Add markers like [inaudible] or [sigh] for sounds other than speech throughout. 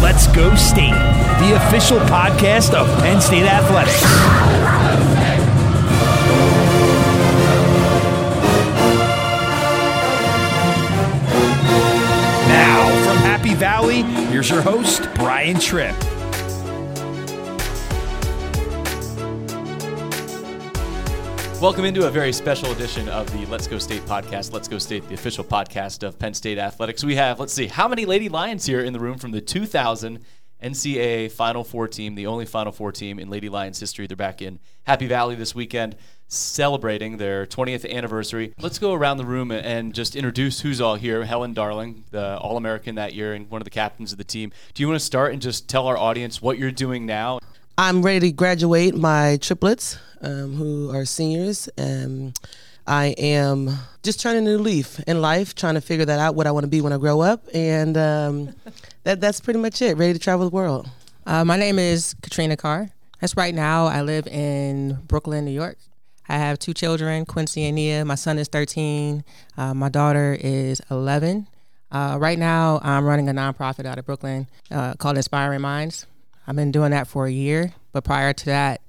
Let's Go State, the official podcast of Penn State Athletics. Now, from Happy Valley, here's your host, Brian Tripp. Welcome into a very special edition of the Let's Go State podcast. Let's Go State, the official podcast of Penn State Athletics. We have, let's see, how many Lady Lions here in the room from the 2000 NCAA Final Four team, the only Final Four team in Lady Lions history. They're back in Happy Valley this weekend celebrating their 20th anniversary. Let's go around the room and just introduce who's all here. Helen Darling, the All American that year and one of the captains of the team. Do you want to start and just tell our audience what you're doing now? I'm ready to graduate my triplets, um, who are seniors. and I am just turning a new leaf in life, trying to figure that out, what I want to be when I grow up, and um, [laughs] that that's pretty much it. Ready to travel the world. Uh, my name is Katrina Carr. That's right now. I live in Brooklyn, New York. I have two children, Quincy and Nia. My son is 13. Uh, my daughter is 11. Uh, right now, I'm running a nonprofit out of Brooklyn uh, called Inspiring Minds. I've been doing that for a year, but prior to that,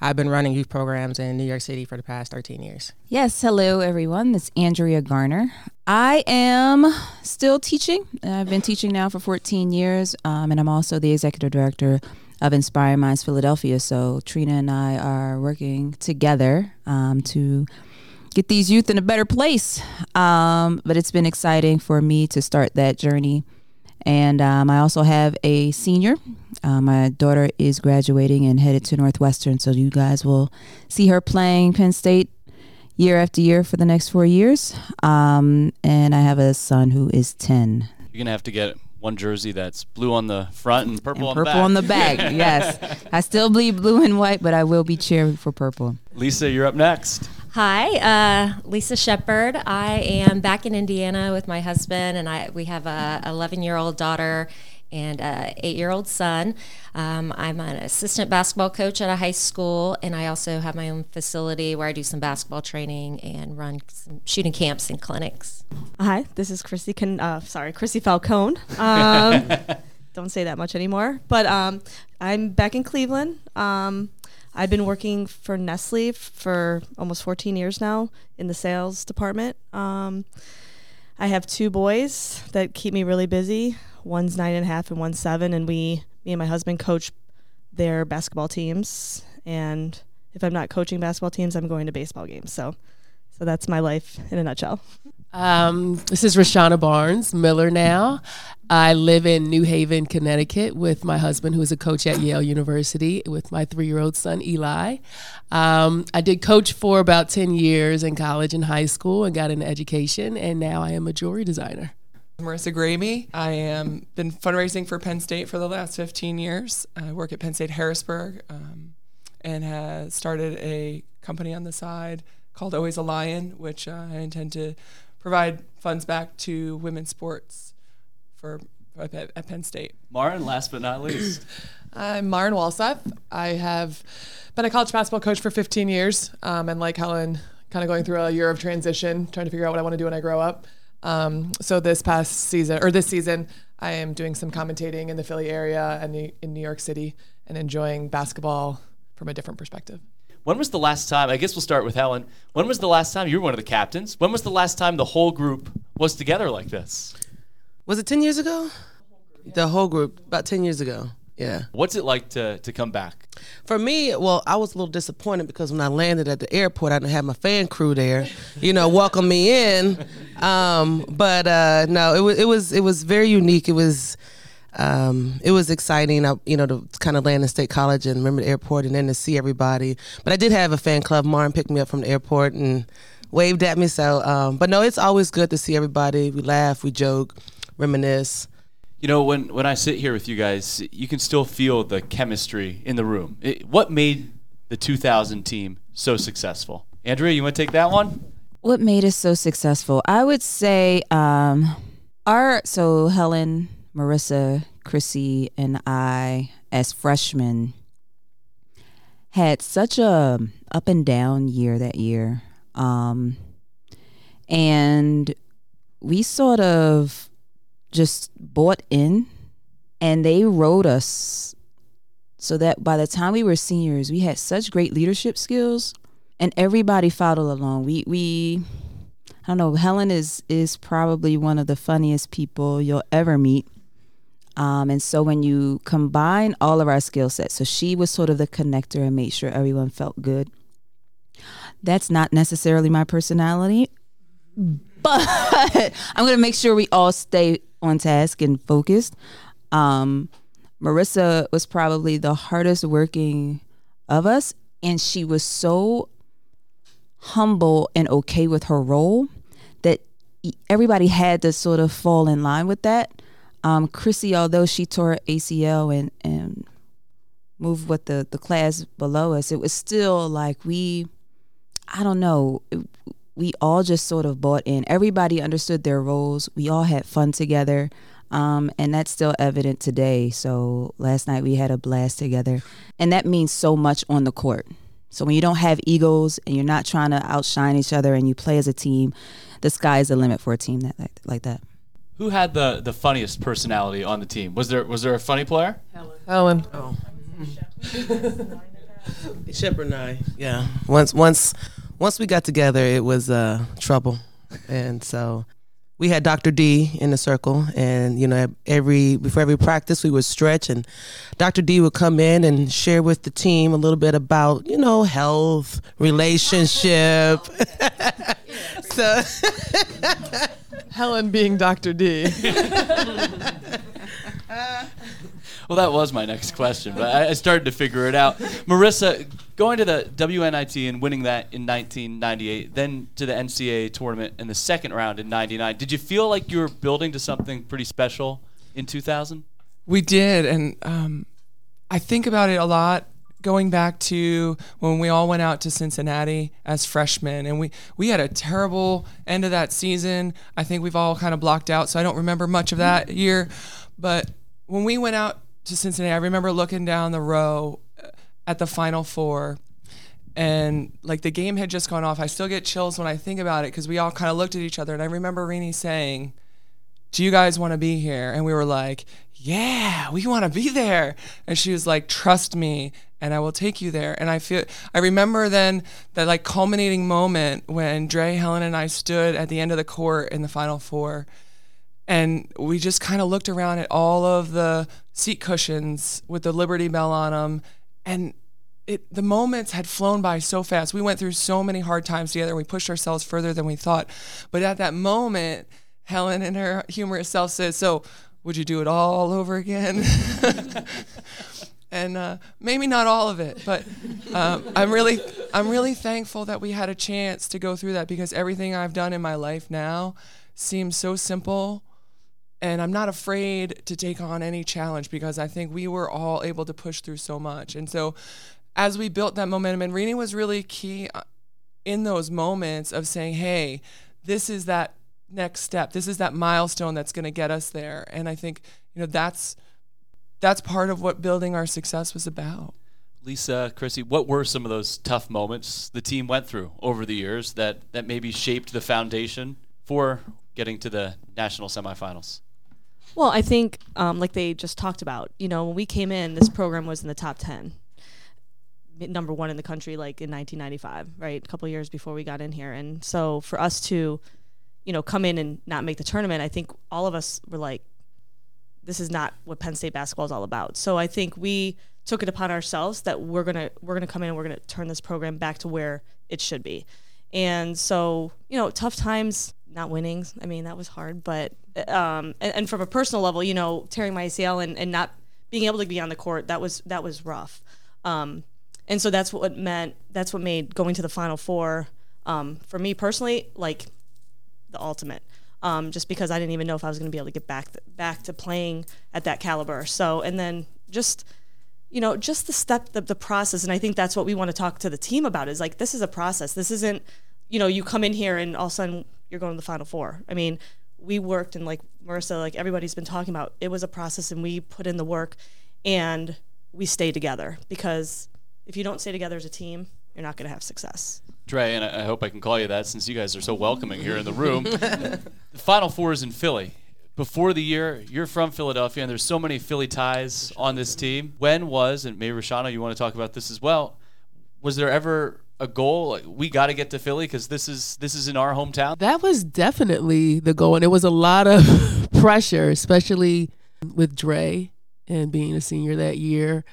I've been running youth programs in New York City for the past 13 years. Yes, hello everyone. This is Andrea Garner. I am still teaching. I've been teaching now for 14 years, um, and I'm also the executive director of Inspire Minds Philadelphia. So Trina and I are working together um, to get these youth in a better place. Um, but it's been exciting for me to start that journey. And um, I also have a senior. Uh, my daughter is graduating and headed to Northwestern. So you guys will see her playing Penn State year after year for the next four years. Um, and I have a son who is 10. You're going to have to get one jersey that's blue on the front and purple and on purple the on the back. [laughs] yes, I still bleed blue and white, but I will be cheering for purple. Lisa, you're up next. Hi, uh, Lisa Shepard. I am back in Indiana with my husband, and I we have a 11 year old daughter and a eight year old son. Um, I'm an assistant basketball coach at a high school, and I also have my own facility where I do some basketball training and run some shooting camps and clinics. Hi, this is Chrissy. Can uh, sorry, Chrissy Falcone. Um, [laughs] don't say that much anymore. But um, I'm back in Cleveland. Um, I've been working for Nestle for almost 14 years now in the sales department. Um, I have two boys that keep me really busy. One's nine and a half and one's seven, and we, me and my husband, coach their basketball teams. And if I'm not coaching basketball teams, I'm going to baseball games. So, so that's my life in a nutshell. Um, this is Rashana Barnes, Miller now. I live in New Haven, Connecticut with my husband, who is a coach at Yale University, with my three year old son, Eli. Um, I did coach for about 10 years in college and high school and got an education, and now I am a jewelry designer. Marissa Gramey. I am been fundraising for Penn State for the last 15 years. I work at Penn State Harrisburg um, and has started a company on the side called Always a Lion, which uh, I intend to provide funds back to women's sports for at, at Penn State. Maren, last but not least. [clears throat] I'm Maren Walseth. I have been a college basketball coach for 15 years, um, and like Helen, kind of going through a year of transition, trying to figure out what I want to do when I grow up. Um, so this past season, or this season, I am doing some commentating in the Philly area and the, in New York City, and enjoying basketball from a different perspective. When was the last time? I guess we'll start with Helen. When was the last time you were one of the captains? When was the last time the whole group was together like this? Was it 10 years ago? The whole group, about 10 years ago. Yeah. What's it like to to come back? For me, well, I was a little disappointed because when I landed at the airport, I didn't have my fan crew there, you know, [laughs] welcome me in. Um, but uh, no, it was it was it was very unique. It was um, it was exciting, I, you know, to kind of land in State College and remember the airport and then to see everybody. But I did have a fan club. Martin picked me up from the airport and waved at me. So, um, but no, it's always good to see everybody. We laugh, we joke, reminisce. You know, when when I sit here with you guys, you can still feel the chemistry in the room. It, what made the 2000 team so successful? Andrea, you want to take that one? What made us so successful? I would say um, our so Helen, Marissa, Chrissy, and I as freshmen had such a up and down year that year, um, and we sort of just bought in and they rode us so that by the time we were seniors, we had such great leadership skills, and everybody followed along. We we I don't know. Helen is is probably one of the funniest people you'll ever meet. Um, and so when you combine all of our skill sets, so she was sort of the connector and made sure everyone felt good. That's not necessarily my personality, but [laughs] I'm going to make sure we all stay on task and focused. Um, Marissa was probably the hardest working of us, and she was so humble and okay with her role that everybody had to sort of fall in line with that. Um, Chrissy, although she tore ACL and and moved with the the class below us, it was still like we, I don't know, we all just sort of bought in. Everybody understood their roles. We all had fun together. Um, and that's still evident today. So last night we had a blast together, and that means so much on the court. So when you don't have egos and you're not trying to outshine each other and you play as a team, the sky is the limit for a team that like, like that. Who had the the funniest personality on the team? Was there was there a funny player? Helen. Oh. Shepard and I, yeah. Once once once we got together, it was uh, trouble, and so we had Dr. D in the circle, and you know, every before every practice, we would stretch, and Dr. D would come in and share with the team a little bit about you know health, relationship. [laughs] so [laughs] Helen being Dr. D. Well, that was my next question, but I, I started to figure it out. Marissa, going to the WNIT and winning that in 1998, then to the NCAA tournament in the second round in 99, did you feel like you were building to something pretty special in 2000? We did, and um, I think about it a lot. Going back to when we all went out to Cincinnati as freshmen, and we we had a terrible end of that season. I think we've all kind of blocked out, so I don't remember much of that year. But when we went out to Cincinnati, I remember looking down the row at the Final Four, and like the game had just gone off. I still get chills when I think about it because we all kind of looked at each other, and I remember Rini saying, "Do you guys want to be here?" And we were like, "Yeah, we want to be there." And she was like, "Trust me." And I will take you there. And I feel I remember then that like culminating moment when Dre, Helen, and I stood at the end of the court in the final four and we just kind of looked around at all of the seat cushions with the Liberty Bell on them, and it the moments had flown by so fast. We went through so many hard times together. We pushed ourselves further than we thought, but at that moment, Helen and her humorous self says, "So, would you do it all over again?" [laughs] and uh, maybe not all of it, but um, I'm really, I'm really thankful that we had a chance to go through that because everything I've done in my life now seems so simple and I'm not afraid to take on any challenge because I think we were all able to push through so much. And so as we built that momentum, and Rini was really key uh, in those moments of saying, hey, this is that next step. This is that milestone that's going to get us there. And I think, you know, that's that's part of what building our success was about. Lisa, Chrissy, what were some of those tough moments the team went through over the years that, that maybe shaped the foundation for getting to the national semifinals? Well, I think, um, like they just talked about, you know, when we came in, this program was in the top 10, number one in the country, like in 1995, right? A couple years before we got in here. And so for us to, you know, come in and not make the tournament, I think all of us were like, this is not what Penn State basketball is all about. So I think we took it upon ourselves that we're gonna we're gonna come in and we're gonna turn this program back to where it should be. And so, you know, tough times, not winnings. I mean, that was hard, but um, and, and, from a personal level, you know, tearing my ACL and, and not being able to be on the court, that was that was rough. Um, and so that's what meant. That's what made going to the Final Four um, for me personally like the ultimate. Um, just because I didn't even know if I was going to be able to get back th- back to playing at that caliber. So and then just you know just the step the, the process and i think that's what we want to talk to the team about is like this is a process this isn't you know you come in here and all of a sudden you're going to the final four i mean we worked and like Marissa, like everybody's been talking about, it was a process and we put in the work and we stay together because if you don't stay together as a team, you're not going to have success. Dre, and I hope I can call you that since you guys are so welcoming here in the room. [laughs] the Final Four is in Philly. before the year, you're from Philadelphia, and there's so many Philly ties on this team. When was, and maybe Rashana, you want to talk about this as well? Was there ever a goal? Like, we got to get to Philly because this is this is in our hometown. That was definitely the goal, and it was a lot of [laughs] pressure, especially with Dre and being a senior that year.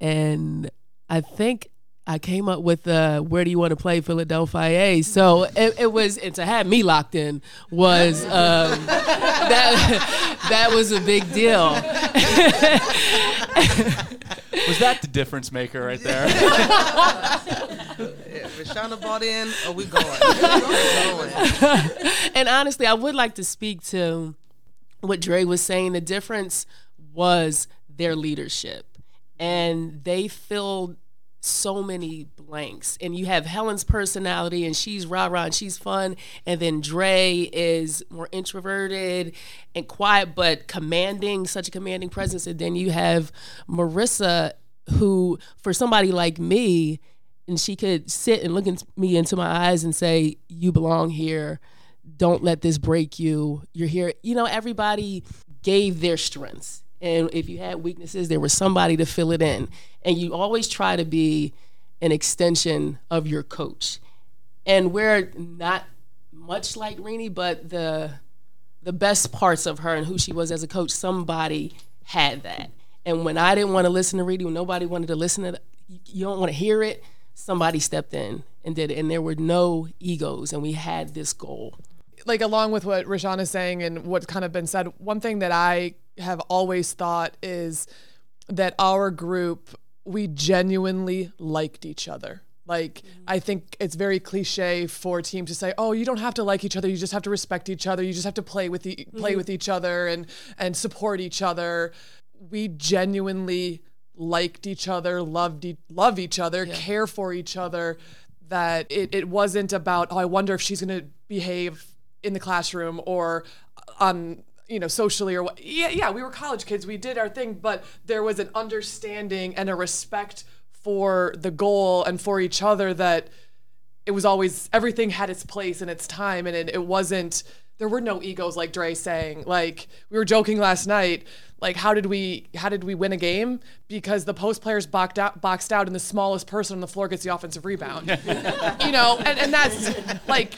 And I think I came up with uh, where do you want to play Philadelphia? So it, it was, and to have me locked in was um, that that was a big deal. [laughs] Was that the difference maker right there? [laughs] Yeah, Rashana bought in. Oh, we going. We going. and honestly, I would like to speak to what Dre was saying. The difference was their leadership, and they filled so many blanks. And you have Helen's personality, and she's rah rah, and she's fun. And then Dre is more introverted and quiet, but commanding, such a commanding presence. And then you have Marissa, who, for somebody like me, and she could sit and look at me into my eyes and say, "You belong here. Don't let this break you. You're here." You know, everybody gave their strengths, and if you had weaknesses, there was somebody to fill it in. And you always try to be an extension of your coach. And we're not much like Rini, but the the best parts of her and who she was as a coach, somebody had that. And when I didn't want to listen to Rini, when nobody wanted to listen to, the, you don't want to hear it somebody stepped in and did it and there were no egos and we had this goal like along with what Rashawn is saying and what's kind of been said, one thing that I have always thought is that our group we genuinely liked each other. Like mm-hmm. I think it's very cliche for teams to say, "Oh, you don't have to like each other. You just have to respect each other. You just have to play with the play mm-hmm. with each other and and support each other." We genuinely liked each other, loved e- love each other, care for each other. That it, it wasn't about, oh, I wonder if she's going to behave in the classroom or on you know socially or what yeah yeah we were college kids we did our thing but there was an understanding and a respect for the goal and for each other that it was always everything had its place and its time and it, it wasn't there were no egos like Dre saying. Like we were joking last night like how did we how did we win a game? Because the post players boxed out boxed out and the smallest person on the floor gets the offensive rebound. [laughs] You know and, and that's like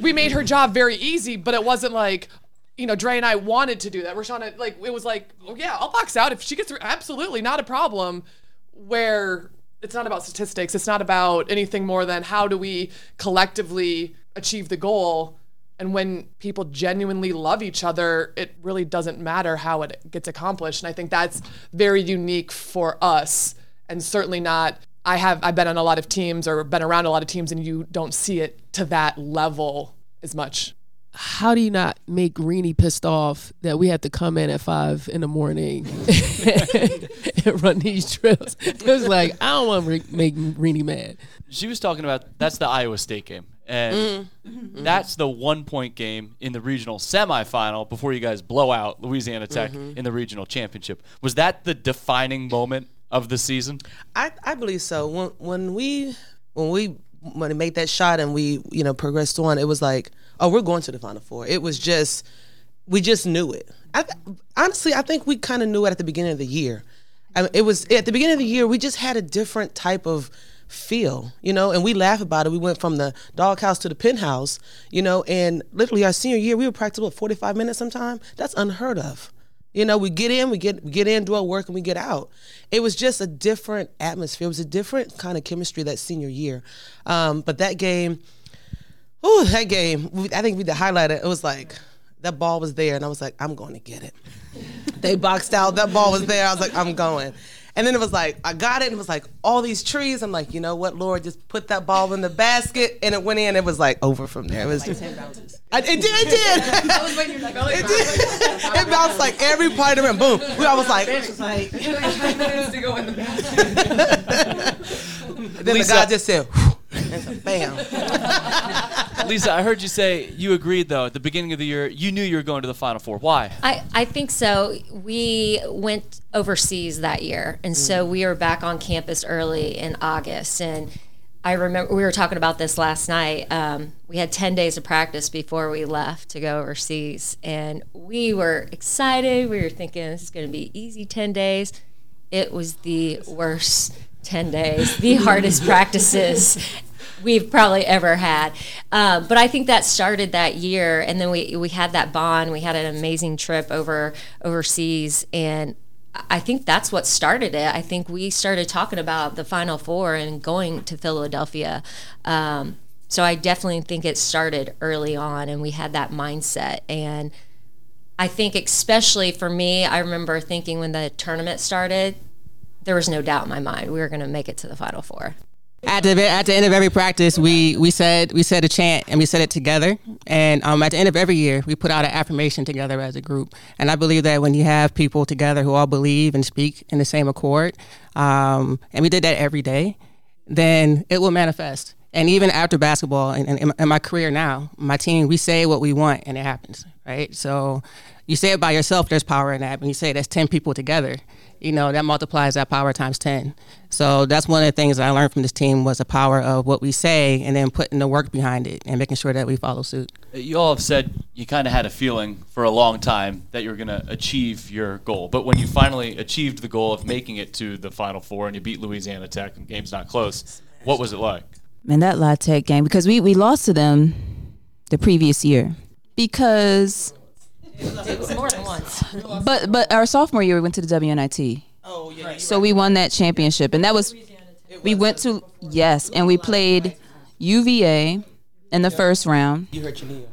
we made her job very easy but it wasn't like you know Dre and I wanted to do that. Rashana like it was like oh yeah I'll box out if she gets through. Absolutely not a problem where it's not about statistics. It's not about anything more than how do we collectively achieve the goal. And when people genuinely love each other it really doesn't matter how it gets accomplished. And i think that's very unique for us. And certainly not i have i've been on a lot of teams or been around a lot of teams and you don't see it to that level as much how do you not make Rini pissed off that we have to come in at five in the morning [laughs] and run these drills? It was like I don't want to re- make Rini mad. she was talking about that's the Iowa State game. And mm-hmm. Mm-hmm. that's the one point game in the regional semifinal before you guys blow out Louisiana Tech mm-hmm. in the regional championship. Was that the defining moment of the season? I, I believe so. When when we when we when we made that shot and we you know progressed on, it was like, oh, we're going to the final four. It was just we just knew it. I, honestly, I think we kind of knew it at the beginning of the year. I mean, it was at the beginning of the year we just had a different type of feel, you know, and we laugh about it. We went from the doghouse to the penthouse, you know, and literally our senior year we were practicing what 45 minutes sometime. That's unheard of. You know, we get in, we get we get in, do our work, and we get out. It was just a different atmosphere. It was a different kind of chemistry that senior year. Um, but that game, oh, that game, I think we the highlighted. It was like that ball was there, and I was like, I'm going to get it. [laughs] they boxed out. That ball was there. I was like, I'm going. And then it was like, I got it. And it was like all these trees. I'm like, you know what, Lord, just put that ball in the basket, and it went in. It was like over from there. It was just. I, it did. It did. [laughs] I was waiting, like, oh, it did. It bounced like every part of it. Boom. We all was like. [laughs] [laughs] then Lisa- the guy just said, and so, bam. Lisa, I heard you say you agreed though at the beginning of the year you knew you were going to the final four. Why? I, I think so. We went overseas that year, and so we were back on campus early in August. And I remember we were talking about this last night. Um, we had 10 days of practice before we left to go overseas, and we were excited. We were thinking this is going to be easy 10 days. It was the worst 10 days, the hardest [laughs] practices we've probably ever had. Uh, but I think that started that year, and then we we had that bond. We had an amazing trip over overseas, and I think that's what started it. I think we started talking about the Final Four and going to Philadelphia. Um, so I definitely think it started early on, and we had that mindset. And I think, especially for me, I remember thinking when the tournament started, there was no doubt in my mind we were going to make it to the Final Four. At the at the end of every practice, we we said we said a chant and we said it together. And um, at the end of every year, we put out an affirmation together as a group. And I believe that when you have people together who all believe and speak in the same accord, um, and we did that every day, then it will manifest. And even after basketball and, and in my career now, my team, we say what we want and it happens, right? So you say it by yourself, there's power in that. When you say it, that's 10 people together, you know, that multiplies that power times 10. So that's one of the things I learned from this team was the power of what we say and then putting the work behind it and making sure that we follow suit. You all have said you kind of had a feeling for a long time that you were going to achieve your goal. But when you finally achieved the goal of making it to the Final Four and you beat Louisiana Tech and game's not close, what was it like? Man, that La Tech game, because we, we lost to them the previous year because It was more than once. But but our sophomore year we went to the WNIT. Oh yeah. So we won that championship, and that was we went to yes, and we played UVA in the first round. You hurt your knee?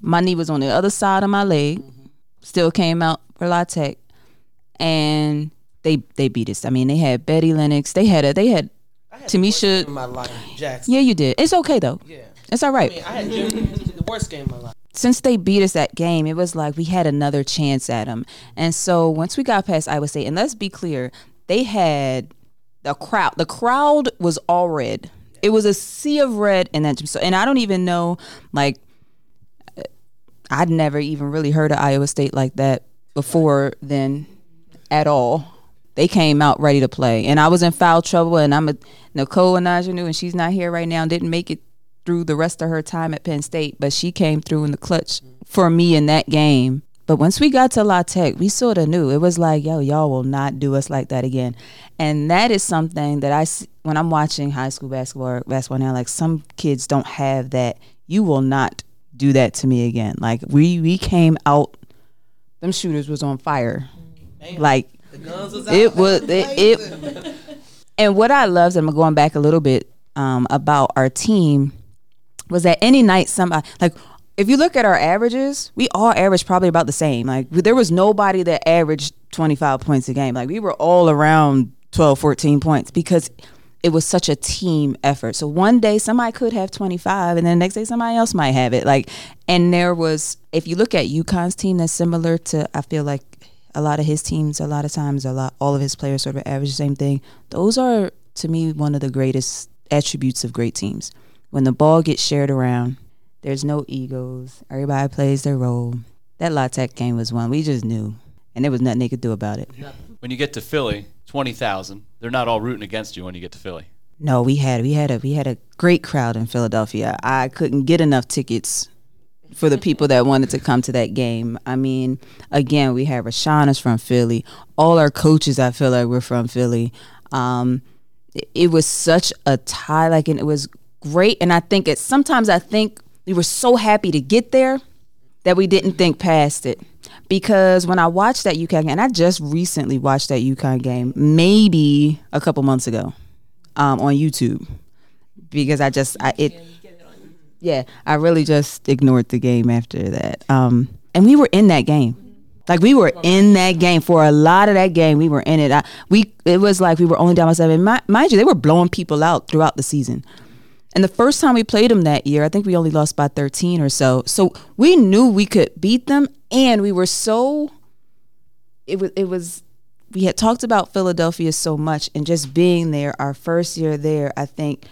My knee was on the other side of my leg. Mm-hmm. Still came out for La Tech, and they they beat us. I mean, they had Betty Lennox. They had a they had Tamicha. My life, Jackson. Yeah, you did. It's okay though. Yeah. It's all right. I mean, I had the worst game of my life. Since they beat us that game, it was like we had another chance at them. And so once we got past Iowa State, and let's be clear, they had the crowd. The crowd was all red. It was a sea of red in that. gym. So, and I don't even know, like, uh, I'd never even really heard of Iowa State like that before then, at all. They came out ready to play, and I was in foul trouble. And I'm a Nicole Anajanu, and she's not here right now. Didn't make it through the rest of her time at Penn State, but she came through in the clutch for me in that game. But once we got to La Tech, we sort of knew it was like, yo, y'all will not do us like that again. And that is something that I, when I'm watching high school basketball, basketball now, like some kids don't have that. You will not do that to me again. Like we we came out, them shooters was on fire. Like was it was it, it [laughs] and what I loved, and I'm going back a little bit um, about our team, was that any night somebody uh, like if you look at our averages, we all averaged probably about the same. Like there was nobody that averaged 25 points a game. Like we were all around 12, 14 points because it was such a team effort. So one day somebody could have 25 and then the next day somebody else might have it. Like and there was if you look at UConn's team that's similar to I feel like a lot of his teams a lot of times a lot all of his players sort of average the same thing. Those are to me one of the greatest attributes of great teams. When the ball gets shared around, there's no egos. Everybody plays their role. That La Tech game was one we just knew, and there was nothing they could do about it. When you get to Philly, 20,000, they're not all rooting against you when you get to Philly. No, we had we had a we had a great crowd in Philadelphia. I couldn't get enough tickets for the people that wanted to come to that game. I mean, again, we had Rashana's from Philly. All our coaches, I feel like, were from Philly. Um, it, it was such a tie, like, and it was great. And I think it. Sometimes I think we were so happy to get there that we didn't think past it. Because when I watched that UConn game, and I just recently watched that UConn game, maybe a couple months ago, um, on YouTube, because I just I, it yeah, I really just ignored the game after that. Um, and we were in that game. Like we were in that game for a lot of that game. We were in it. I, we it was like we were only down by seven. Mi- mind you, they were blowing people out throughout the season. And the first time we played them that year, I think we only lost by 13 or so. So we knew we could beat them, and we were so. It was it was. We had talked about Philadelphia so much, and just being there, our first year there, I think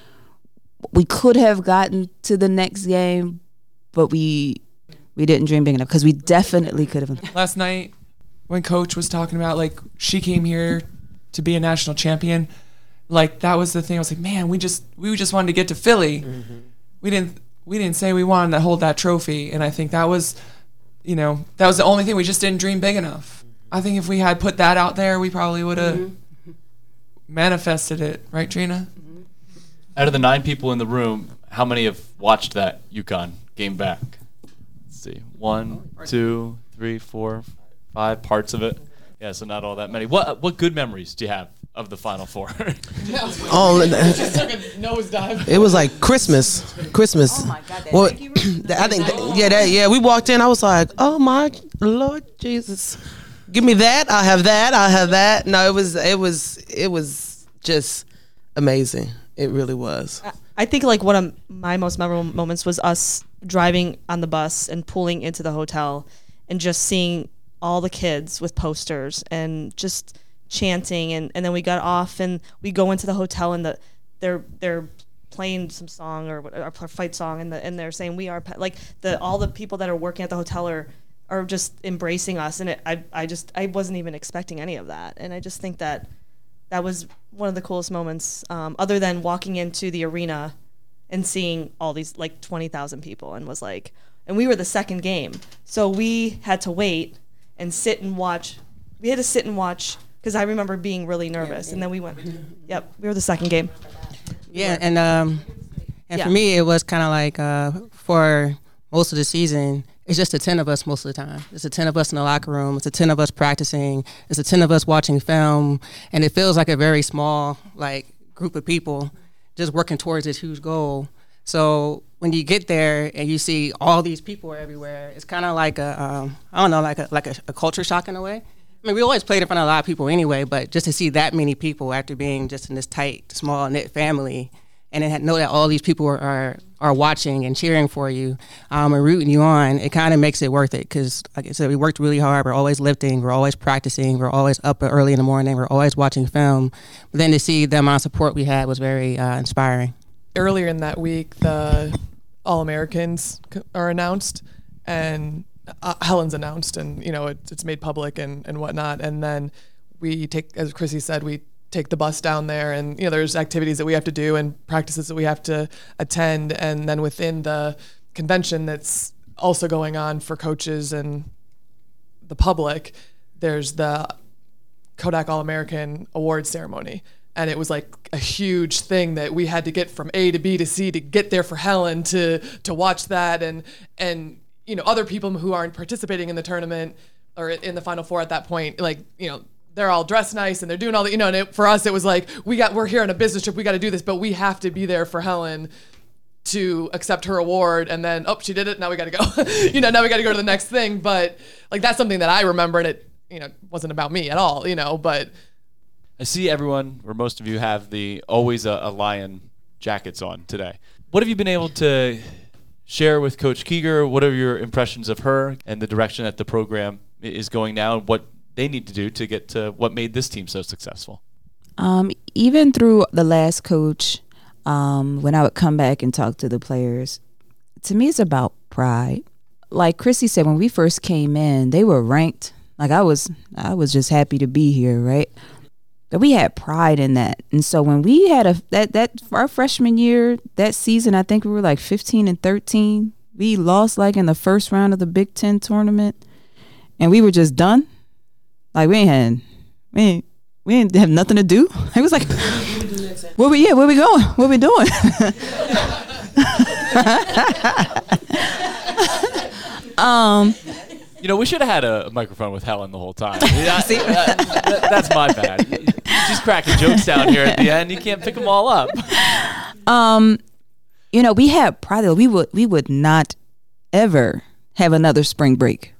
we could have gotten to the next game, but we we didn't dream big enough because we definitely could have. Last night, when Coach was talking about like she came here to be a national champion, like that was the thing. I was like, man, we just we just wanted to get to Philly. Mm-hmm. We didn't we didn't say we wanted to hold that trophy, and I think that was, you know, that was the only thing we just didn't dream big enough. Mm-hmm. I think if we had put that out there, we probably would have mm-hmm. manifested it, right, Trina? Out of the nine people in the room, how many have watched that UConn game back? Let's see. One, two, three, four, five parts of it. Yeah, so not all that many. What what good memories do you have of the Final Four? [laughs] Oh, oh Just took a nosedive. It was like Christmas. Christmas. Oh my God! Well, [clears throat] I think, that- yeah, that, yeah. We walked in. I was like, oh my Lord Jesus, give me that. I have that. I have that. No, it was, it was, it was just amazing. It really was. I think like one of my most memorable moments was us driving on the bus and pulling into the hotel and just seeing all the kids with posters and just chanting and, and then we got off and we go into the hotel and the they're they're playing some song or, or fight song and the and they're saying we are pe-" like the all the people that are working at the hotel are are just embracing us and it, I I just I wasn't even expecting any of that and I just think that that was one of the coolest moments, um, other than walking into the arena and seeing all these like twenty thousand people, and was like, and we were the second game, so we had to wait and sit and watch. We had to sit and watch because I remember being really nervous, and then we went. Yep, we were the second game. Yeah, and um, and Yeah. for me, it was kind of like uh, for most of the season, it's just the ten of us most of the time. It's the ten of us in the locker room. It's the ten of us practicing. It's the ten of us watching film, and it feels like a very small like group of people just working towards this huge goal. So when you get there and you see all these people everywhere, it's kind of like a um, I don't know, like a like a, a culture shock in a way. I mean, we always played in front of a lot of people anyway, but just to see that many people after being just in this tight, small knit family, and then know that all these people are are, watching and cheering for you um, and rooting you on, it kind of makes it worth it. Because, like I said, we worked really hard. We're always lifting. We're always practicing. We're always up early in the morning. We're always watching film. But then to see the amount of support we had was very uh, inspiring. earlier in that week, the All Americans are announced, and uh, Helen's announced, and you know it, it's made public and and whatnot. And then we take, as Chrissy said, we take the bus down there, and you know there's activities that we have to do and practices that we have to attend, and then within the convention that's also going on for coaches and the public, there's the Kodak All American Award ceremony. And it was like a huge thing that we had to get from A to B to C to get there for Helen to to watch that and and you know other people who aren't participating in the tournament or in the final four at that point like you know they're all dressed nice and they're doing all the you know and it, for us it was like we got we're here on a business trip we got to do this but we have to be there for Helen to accept her award and then oh she did it now we got to go [laughs] you know now we got to go to the next thing but like that's something that I remember and it you know wasn't about me at all you know but I see everyone, or most of you, have the always a, a lion jackets on today. What have you been able to share with Coach Kieger? What are your impressions of her and the direction that the program is going now, and what they need to do to get to what made this team so successful? Um, even through the last coach, um, when I would come back and talk to the players, to me, it's about pride. Like Chrissy said, when we first came in, they were ranked. Like I was, I was just happy to be here, right? But we had pride in that, and so when we had a that that our freshman year, that season, I think we were like fifteen and thirteen. We lost like in the first round of the Big Ten tournament, and we were just done. Like we ain't had, we ain't, we didn't have nothing to do. [laughs] It was like, where we yeah, where we going? What we doing? [laughs] um, You know, we should have had a microphone with Helen the whole time. [laughs] That- that- that's my bad. She's cracking jokes down here at the end. You can't pick them all up. um, you know, we had pride. We would we would not ever have another spring break.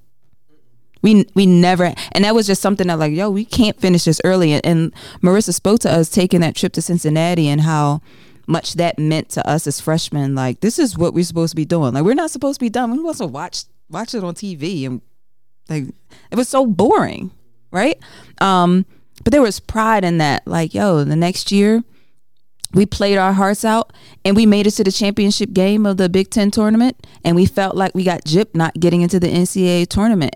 We we never, and that was just something that like, yo, we can't finish this early. And, and Marissa spoke to us taking that trip to Cincinnati and how much that meant to us as freshmen. Like, this is what we're supposed to be doing. Like, we're not supposed to be done. We want to watch watch it on TV, and like, it was so boring, right? Um, but there was pride in that. Like, yo, the next year we played our hearts out and we made it to the championship game of the Big Ten tournament and we felt like we got gypped not getting into the NCAA tournament.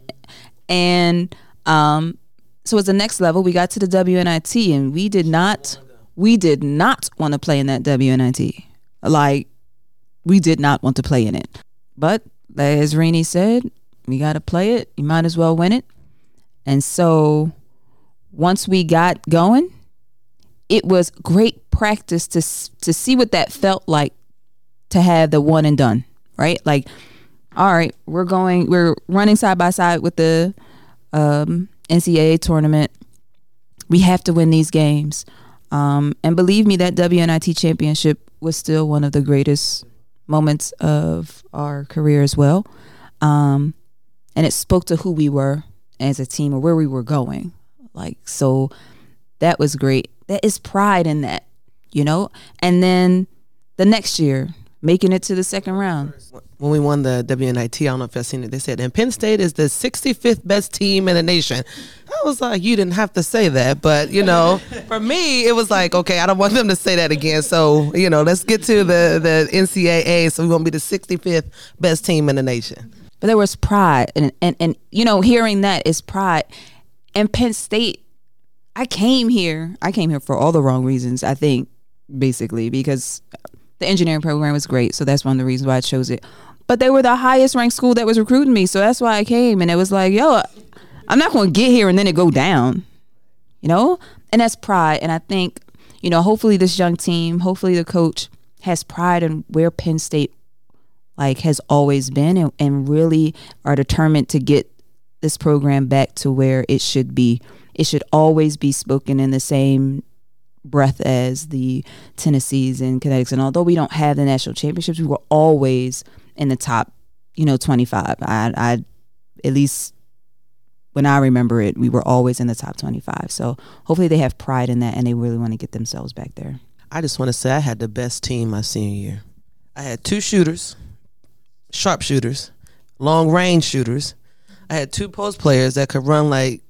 And um, so as the next level, we got to the WNIT and we did not we did not want to play in that WNIT. Like, we did not want to play in it. But as Renee said, we got to play it. You might as well win it. And so once we got going, it was great practice to to see what that felt like to have the one and done, right? Like, all right, we're going, we're running side by side with the um, NCAA tournament. We have to win these games. Um, and believe me, that WNIT championship was still one of the greatest moments of our career as well. Um, and it spoke to who we were as a team or where we were going. Like, so that was great. That is pride in that, you know? And then the next year, making it to the second round. When we won the WNIT, I don't know if you've seen it. They said, and Penn State is the 65th best team in the nation. I was like, you didn't have to say that, but you know, [laughs] for me, it was like, okay, I don't want them to say that again. So you know, let's get to the the NCAA. So we won't be the 65th best team in the nation. But there was pride, and and and you know, hearing that is pride. And Penn State, I came here. I came here for all the wrong reasons. I think, basically, because the engineering program was great, so that's one of the reasons why I chose it. But they were the highest ranked school that was recruiting me, so that's why I came. And it was like, yo, I'm not going to get here and then it go down, you know. And that's pride. And I think, you know, hopefully this young team, hopefully the coach has pride in where Penn State like has always been and, and really are determined to get this program back to where it should be. It should always be spoken in the same breath as the Tennessees and Connecticut. And although we don't have the national championships, we were always in the top, you know, 25. I, I at least when I remember it, we were always in the top 25. So hopefully they have pride in that and they really want to get themselves back there. I just want to say I had the best team my senior year. I had two shooters, sharpshooters, long range shooters. I had two post players that could run like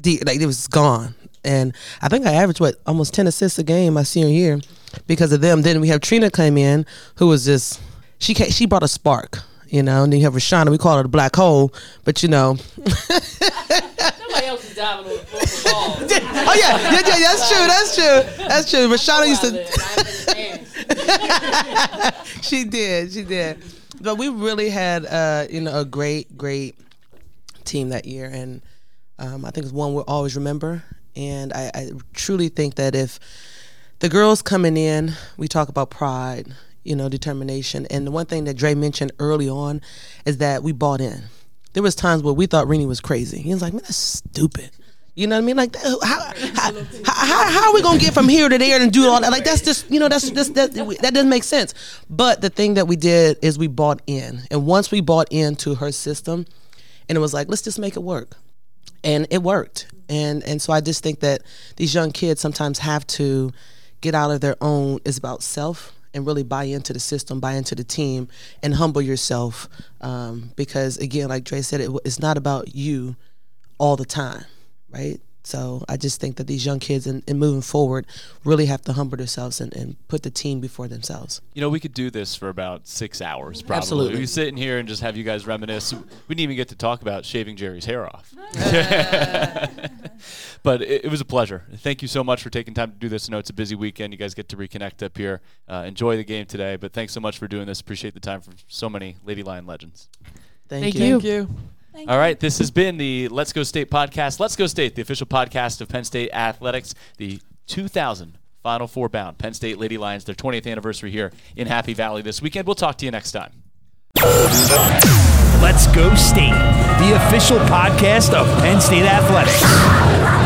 deep, like it was gone. And I think I averaged what almost ten assists a game my senior year because of them. Then we have Trina came in, who was just she came, she brought a spark, you know. And then you have Rashana, we call her the black hole, but you know. Somebody else is diving on the ball. [laughs] oh yeah, yeah, yeah, that's true, that's true, that's true. Rashana used to. [laughs] she did, she did. But we really had, uh, you know, a great, great team that year, and um, I think it's one we'll always remember. And I, I truly think that if the girls coming in, we talk about pride, you know, determination. And the one thing that Dre mentioned early on is that we bought in. There was times where we thought Rennie was crazy. He was like, man, that's stupid. You know what I mean? Like, how, how, how, how, are we gonna get from here to there and do all that? Like, that's just, you know, that's just that that doesn't make sense. But the thing that we did is we bought in, and once we bought into her system, and it was like, let's just make it work, and it worked. And and so I just think that these young kids sometimes have to get out of their own. It's about self and really buy into the system, buy into the team, and humble yourself. Um, because again, like Dre said, it, it's not about you all the time, right? So I just think that these young kids and, and moving forward really have to humble themselves and, and, put the team before themselves. You know, we could do this for about six hours probably. Absolutely. We sit in here and just have you guys reminisce. We didn't even get to talk about shaving Jerry's hair off. [laughs] [laughs] but it, it, was a pleasure. Thank you so much for taking time to do this. I know it's a busy weekend. You guys get to reconnect up here. Uh, enjoy the game today. But thanks so much for doing this. Appreciate the time from so many Lady Lion legends. Thank, Thank you. you. Thank you. Thank All right, this has been the Let's Go State podcast. Let's Go State, the official podcast of Penn State Athletics, the 2000 Final Four bound Penn State Lady Lions, their 20th anniversary here in Happy Valley this weekend. We'll talk to you next time. Let's Go State, the official podcast of Penn State Athletics.